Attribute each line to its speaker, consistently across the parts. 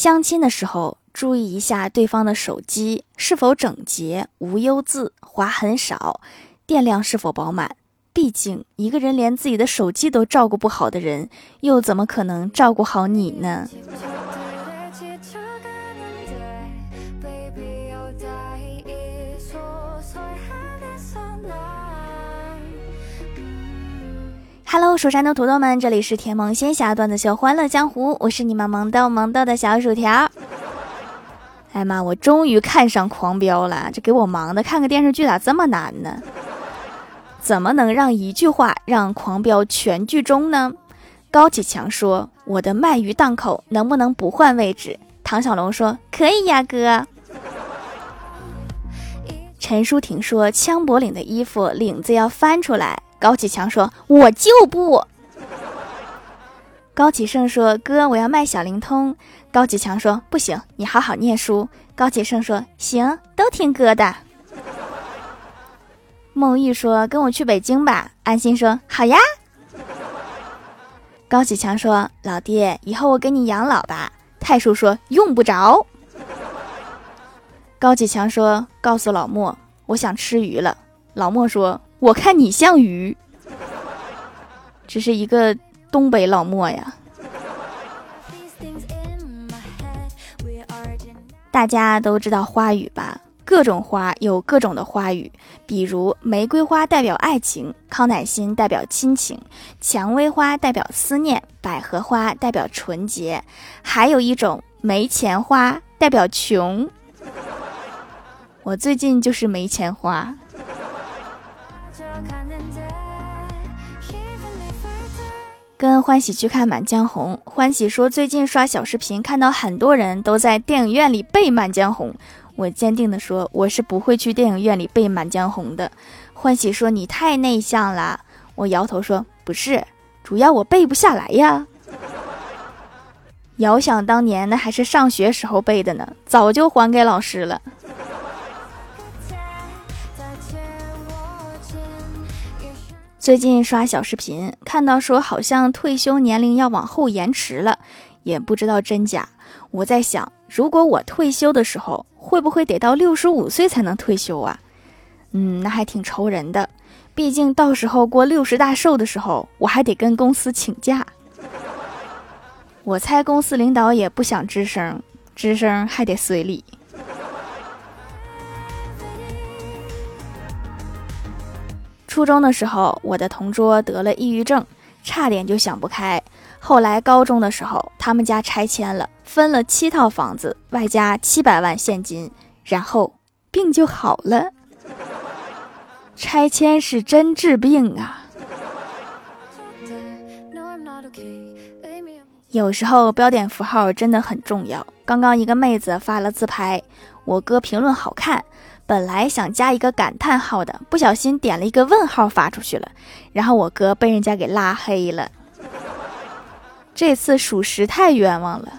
Speaker 1: 相亲的时候，注意一下对方的手机是否整洁、无忧渍、划痕少、电量是否饱满。毕竟，一个人连自己的手机都照顾不好的人，又怎么可能照顾好你呢？Hello，蜀山的土豆们，这里是甜萌仙侠段子秀《欢乐江湖》，我是你们萌豆萌豆的小薯条。哎妈，我终于看上《狂飙》了，这给我忙的，看个电视剧咋这么难呢？怎么能让一句话让《狂飙》全剧终呢？高启强说：“我的鳗鱼档口能不能不换位置？”唐小龙说：“可以呀，哥。”陈淑婷说：“枪柏领的衣服领子要翻出来。”高启强说：“我就不。”高启盛说：“哥，我要卖小灵通。”高启强说：“不行，你好好念书。”高启盛说：“行，都听哥的。” 孟玉说：“跟我去北京吧。”安心说：“好呀。” 高启强说：“老爹，以后我给你养老吧。”太叔说：“用不着。”高启强说：“告诉老莫，我想吃鱼了。”老莫说。我看你像鱼，只是一个东北老莫呀。大家都知道花语吧？各种花有各种的花语，比如玫瑰花代表爱情，康乃馨代表亲情，蔷薇花代表思念，百合花代表纯洁，还有一种没钱花代表穷。我最近就是没钱花。跟欢喜去看《满江红》，欢喜说最近刷小视频看到很多人都在电影院里背《满江红》，我坚定的说我是不会去电影院里背《满江红》的。欢喜说你太内向了，我摇头说不是，主要我背不下来呀。遥想当年那还是上学时候背的呢，早就还给老师了。最近刷小视频，看到说好像退休年龄要往后延迟了，也不知道真假。我在想，如果我退休的时候，会不会得到六十五岁才能退休啊？嗯，那还挺愁人的。毕竟到时候过六十大寿的时候，我还得跟公司请假。我猜公司领导也不想吱声，吱声还得随礼。初中的时候，我的同桌得了抑郁症，差点就想不开。后来高中的时候，他们家拆迁了，分了七套房子，外加七百万现金，然后病就好了。拆迁是真治病啊！有时候标点符号真的很重要。刚刚一个妹子发了自拍，我哥评论好看。本来想加一个感叹号的，不小心点了一个问号发出去了，然后我哥被人家给拉黑了。这次属实太冤枉了。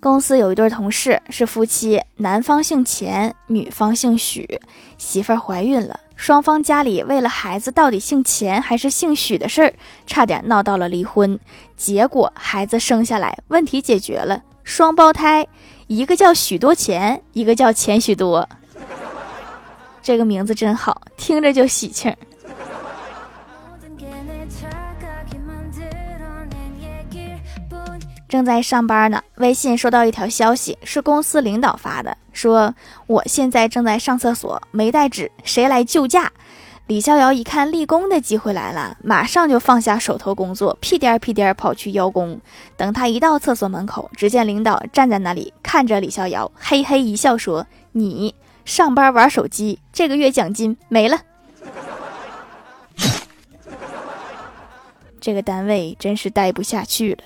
Speaker 1: 公司有一对同事是夫妻，男方姓钱，女方姓许，媳妇儿怀孕了，双方家里为了孩子到底姓钱还是姓许的事儿，差点闹到了离婚。结果孩子生下来，问题解决了。双胞胎，一个叫许多钱，一个叫钱许多。这个名字真好，听着就喜庆。正在上班呢，微信收到一条消息，是公司领导发的，说我现在正在上厕所，没带纸，谁来救驾？李逍遥一看立功的机会来了，马上就放下手头工作，屁颠儿屁颠儿跑去邀功。等他一到厕所门口，只见领导站在那里看着李逍遥，嘿嘿一笑说：“你上班玩手机，这个月奖金没了。”这个单位真是待不下去了。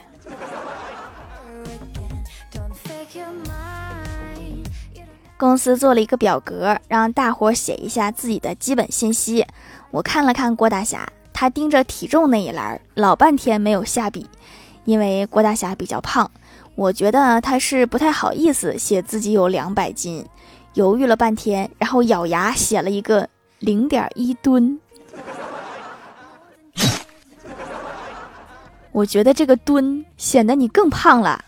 Speaker 1: 公司做了一个表格，让大伙写一下自己的基本信息。我看了看郭大侠，他盯着体重那一栏，老半天没有下笔，因为郭大侠比较胖。我觉得他是不太好意思写自己有两百斤，犹豫了半天，然后咬牙写了一个零点一吨。我觉得这个蹲显得你更胖了。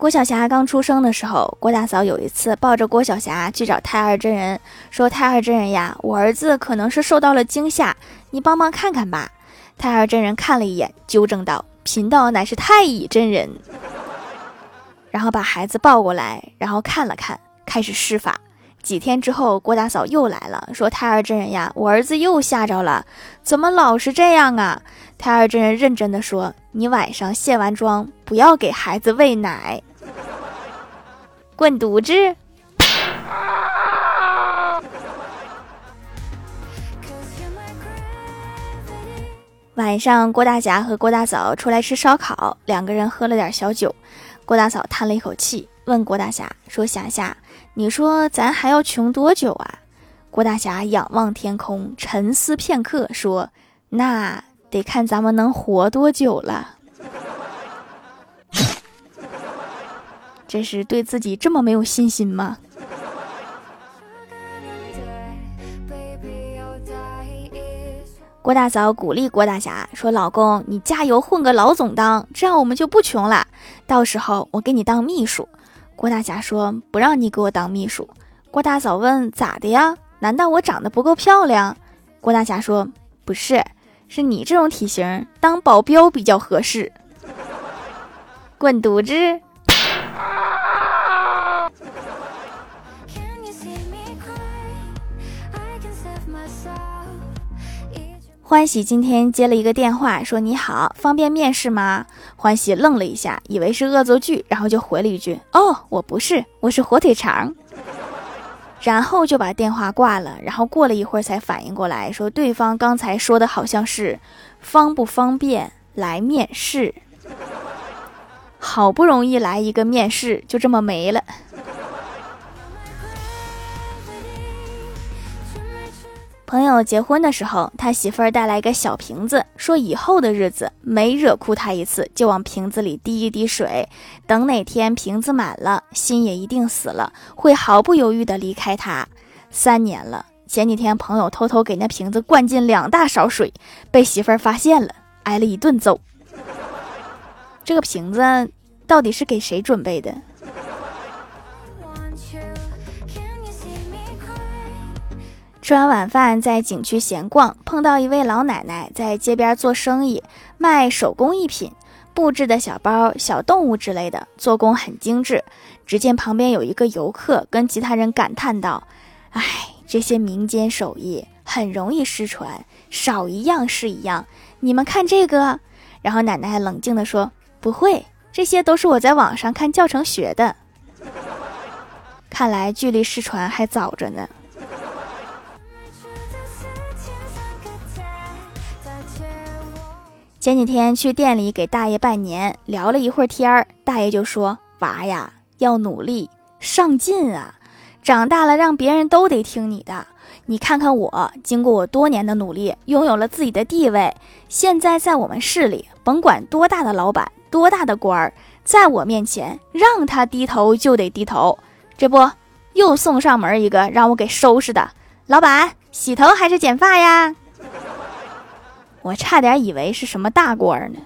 Speaker 1: 郭晓霞刚出生的时候，郭大嫂有一次抱着郭晓霞去找太二真人，说：“太二真人呀，我儿子可能是受到了惊吓，你帮忙看看吧。”太二真人看了一眼，纠正道：“贫道乃是太乙真人。”然后把孩子抱过来，然后看了看，开始施法。几天之后，郭大嫂又来了，说：“太二真人呀，我儿子又吓着了，怎么老是这样啊？”太二真人认真的说：“你晚上卸完妆，不要给孩子喂奶。”滚犊子！晚上，郭大侠和郭大嫂出来吃烧烤，两个人喝了点小酒。郭大嫂叹了一口气，问郭大侠说：“霞霞，你说咱还要穷多久啊？”郭大侠仰望天空，沉思片刻，说：“那得看咱们能活多久了。”这是对自己这么没有信心吗？郭大嫂鼓励郭大侠说：“老公，你加油混个老总当，这样我们就不穷了。到时候我给你当秘书。”郭大侠说：“不让你给我当秘书。”郭大嫂问：“咋的呀？难道我长得不够漂亮？”郭大侠说：“不是，是你这种体型当保镖比较合适。”滚犊子！欢喜今天接了一个电话，说：“你好，方便面试吗？”欢喜愣了一下，以为是恶作剧，然后就回了一句：“哦，我不是，我是火腿肠。”然后就把电话挂了。然后过了一会儿才反应过来，说对方刚才说的好像是“方不方便来面试”。好不容易来一个面试，就这么没了。朋友结婚的时候，他媳妇儿带来一个小瓶子，说以后的日子每惹哭他一次，就往瓶子里滴一滴水，等哪天瓶子满了，心也一定死了，会毫不犹豫的离开他。三年了，前几天朋友偷偷给那瓶子灌进两大勺水，被媳妇儿发现了，挨了一顿揍。这个瓶子到底是给谁准备的？吃完晚饭，在景区闲逛，碰到一位老奶奶在街边做生意，卖手工艺品，布置的小包、小动物之类的，做工很精致。只见旁边有一个游客跟其他人感叹道：“哎，这些民间手艺很容易失传，少一样是一样。你们看这个。”然后奶奶冷静地说：“不会，这些都是我在网上看教程学的。看来距离失传还早着呢。”前几天去店里给大爷拜年，聊了一会儿天儿，大爷就说：“娃呀，要努力上进啊，长大了让别人都得听你的。你看看我，经过我多年的努力，拥有了自己的地位，现在在我们市里，甭管多大的老板、多大的官儿，在我面前让他低头就得低头。这不，又送上门一个让我给收拾的。老板，洗头还是剪发呀？”我差点以为是什么大官儿呢。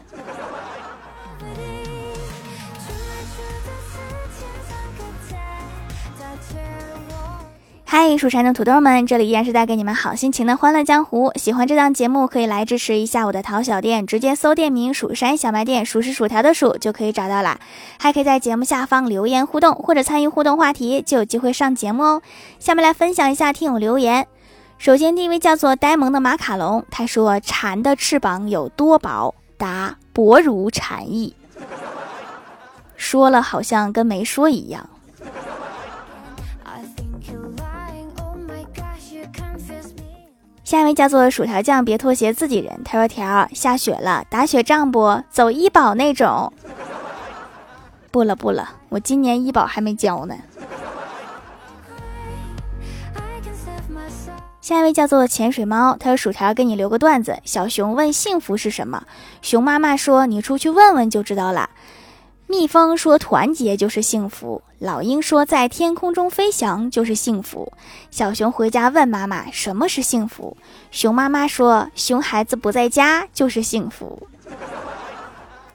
Speaker 1: 嗨，蜀山的土豆们，这里依然是带给你们好心情的欢乐江湖。喜欢这档节目，可以来支持一下我的淘小店，直接搜店名“蜀山小卖店”，数是薯条的数就可以找到啦。还可以在节目下方留言互动，或者参与互动话题，就有机会上节目哦。下面来分享一下听友留言。首先，第一位叫做呆萌的马卡龙，他说：“蝉的翅膀有多薄？答：薄如蝉翼。”说了好像跟没说一样。下一位叫做薯条酱，别拖鞋，自己人。他说：“条下雪了，打雪仗不？走医保那种？”不了不了，我今年医保还没交呢。下一位叫做潜水猫，他说：“薯条给你留个段子。小熊问幸福是什么，熊妈妈说：你出去问问就知道了。蜜蜂说团结就是幸福，老鹰说在天空中飞翔就是幸福。小熊回家问妈妈什么是幸福，熊妈妈说熊孩子不在家就是幸福。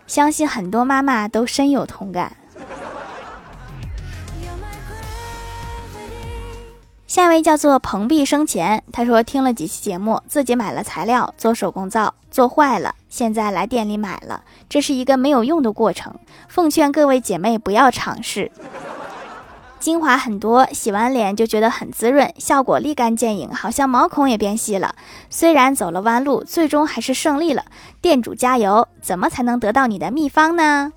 Speaker 1: 相信很多妈妈都深有同感。下一位叫做蓬荜生前，他说听了几期节目，自己买了材料做手工皂，做坏了，现在来店里买了，这是一个没有用的过程。奉劝各位姐妹不要尝试。精华很多，洗完脸就觉得很滋润，效果立竿见影，好像毛孔也变细了。虽然走了弯路，最终还是胜利了。店主加油！怎么才能得到你的秘方呢？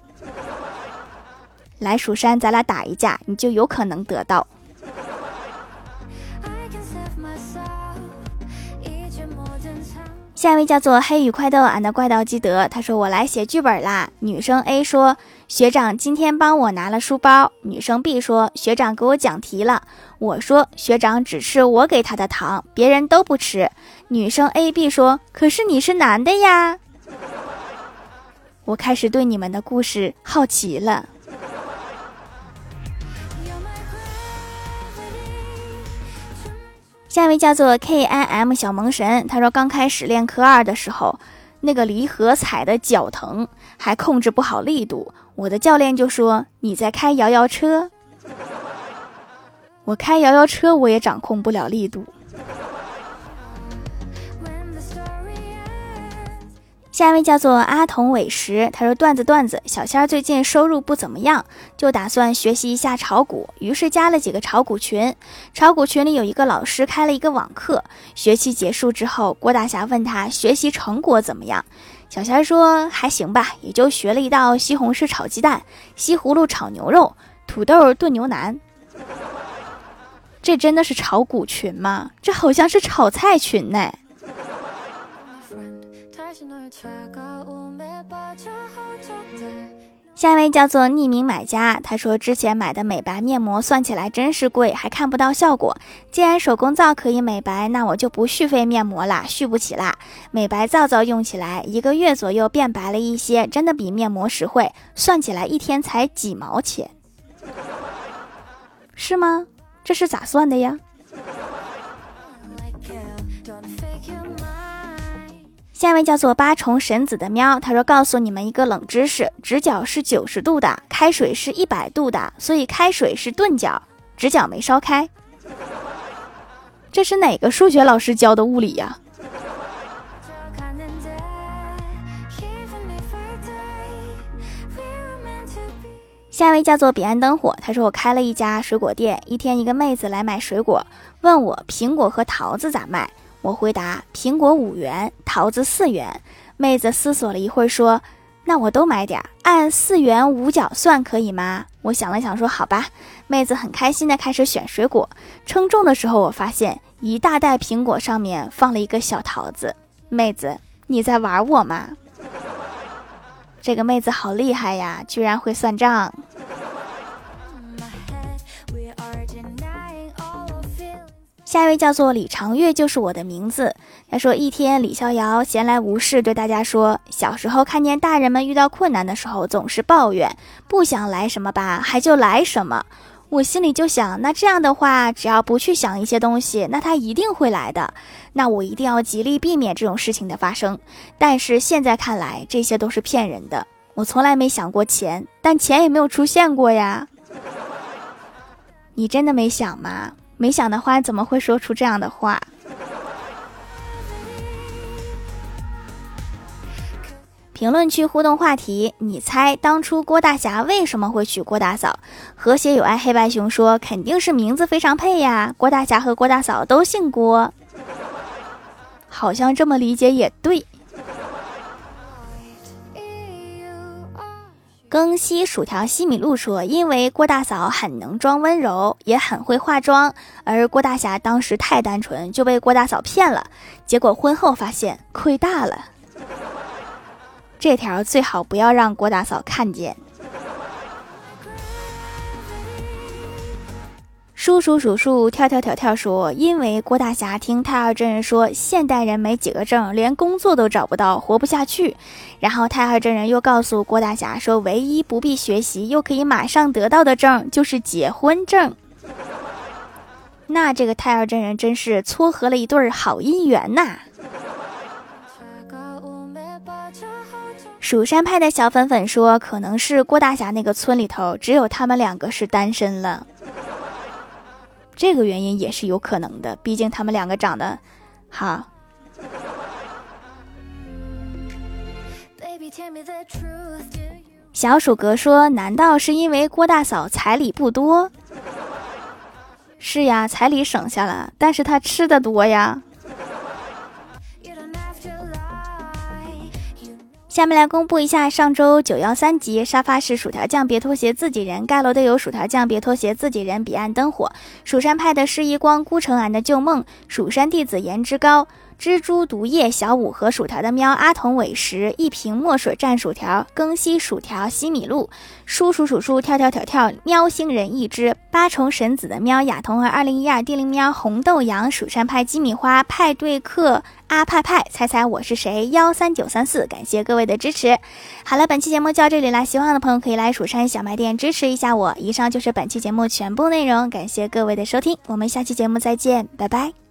Speaker 1: 来蜀山，咱俩打一架，你就有可能得到。下一位叫做黑羽快豆俺的怪盗基德，他说我来写剧本啦。女生 A 说学长今天帮我拿了书包。女生 B 说学长给我讲题了。我说学长只吃我给他的糖，别人都不吃。女生 A B 说可是你是男的呀。我开始对你们的故事好奇了。下一位叫做 K I M 小萌神，他说刚开始练科二的时候，那个离合踩的脚疼，还控制不好力度。我的教练就说：“你在开摇摇车。”我开摇摇车，我也掌控不了力度。下一位叫做阿童伟石，他说段子段子，小仙儿最近收入不怎么样，就打算学习一下炒股，于是加了几个炒股群。炒股群里有一个老师开了一个网课，学期结束之后，郭大侠问他学习成果怎么样，小仙儿说还行吧，也就学了一道西红柿炒鸡蛋、西葫芦炒牛肉、土豆炖牛腩。这真的是炒股群吗？这好像是炒菜群呢。下一位叫做匿名买家，他说之前买的美白面膜算起来真是贵，还看不到效果。既然手工皂可以美白，那我就不续费面膜啦，续不起啦。美白皂皂用起来一个月左右变白了一些，真的比面膜实惠。算起来一天才几毛钱，是吗？这是咋算的呀？下一位叫做八重神子的喵，他说：“告诉你们一个冷知识，直角是九十度的，开水是一百度的，所以开水是钝角，直角没烧开。这是哪个数学老师教的物理呀？”下一位叫做彼岸灯火，他说：“我开了一家水果店，一天一个妹子来买水果，问我苹果和桃子咋卖。”我回答：苹果五元，桃子四元。妹子思索了一会儿，说：“那我都买点，按四元五角算可以吗？”我想了想，说：“好吧。”妹子很开心的开始选水果，称重的时候，我发现一大袋苹果上面放了一个小桃子。妹子，你在玩我吗？这个妹子好厉害呀，居然会算账。下一位叫做李长月，就是我的名字。他说：一天，李逍遥闲来无事，对大家说：小时候看见大人们遇到困难的时候，总是抱怨，不想来什么吧，还就来什么。我心里就想，那这样的话，只要不去想一些东西，那他一定会来的。那我一定要极力避免这种事情的发生。但是现在看来，这些都是骗人的。我从来没想过钱，但钱也没有出现过呀。你真的没想吗？没想的花，怎么会说出这样的话？评论区互动话题：你猜当初郭大侠为什么会娶郭大嫂？和谐有爱黑白熊说肯定是名字非常配呀，郭大侠和郭大嫂都姓郭，好像这么理解也对。更西薯条西米露说：“因为郭大嫂很能装温柔，也很会化妆，而郭大侠当时太单纯，就被郭大嫂骗了。结果婚后发现亏大了。这条最好不要让郭大嫂看见。”数数数数，跳跳跳跳说，因为郭大侠听太二真人说，现代人没几个证，连工作都找不到，活不下去。然后太二真人又告诉郭大侠说，唯一不必学习又可以马上得到的证，就是结婚证。那这个太二真人真是撮合了一对好姻缘呐！蜀山派的小粉粉说，可能是郭大侠那个村里头只有他们两个是单身了。这个原因也是有可能的，毕竟他们两个长得好。小鼠哥说：“难道是因为郭大嫂彩礼不多？”是呀，彩礼省下了，但是他吃的多呀。下面来公布一下上周九幺三集沙发是薯条酱，别拖鞋，自己人盖楼的有薯条酱，别拖鞋，自己人，彼岸灯火，蜀山派的施一光，孤城俺的旧梦，蜀山弟子颜值高。蜘蛛毒液小五和薯条的喵阿童尾食一瓶墨水蘸薯条更吸薯条西米露叔叔数数跳跳跳跳喵星人一只八重神子的喵雅童和二零一二地灵喵红豆羊蜀山派鸡米花派对客阿派派猜猜我是谁幺三九三四感谢各位的支持。好了，本期节目就到这里啦，喜欢的朋友可以来蜀山小卖店支持一下我。以上就是本期节目全部内容，感谢各位的收听，我们下期节目再见，拜拜。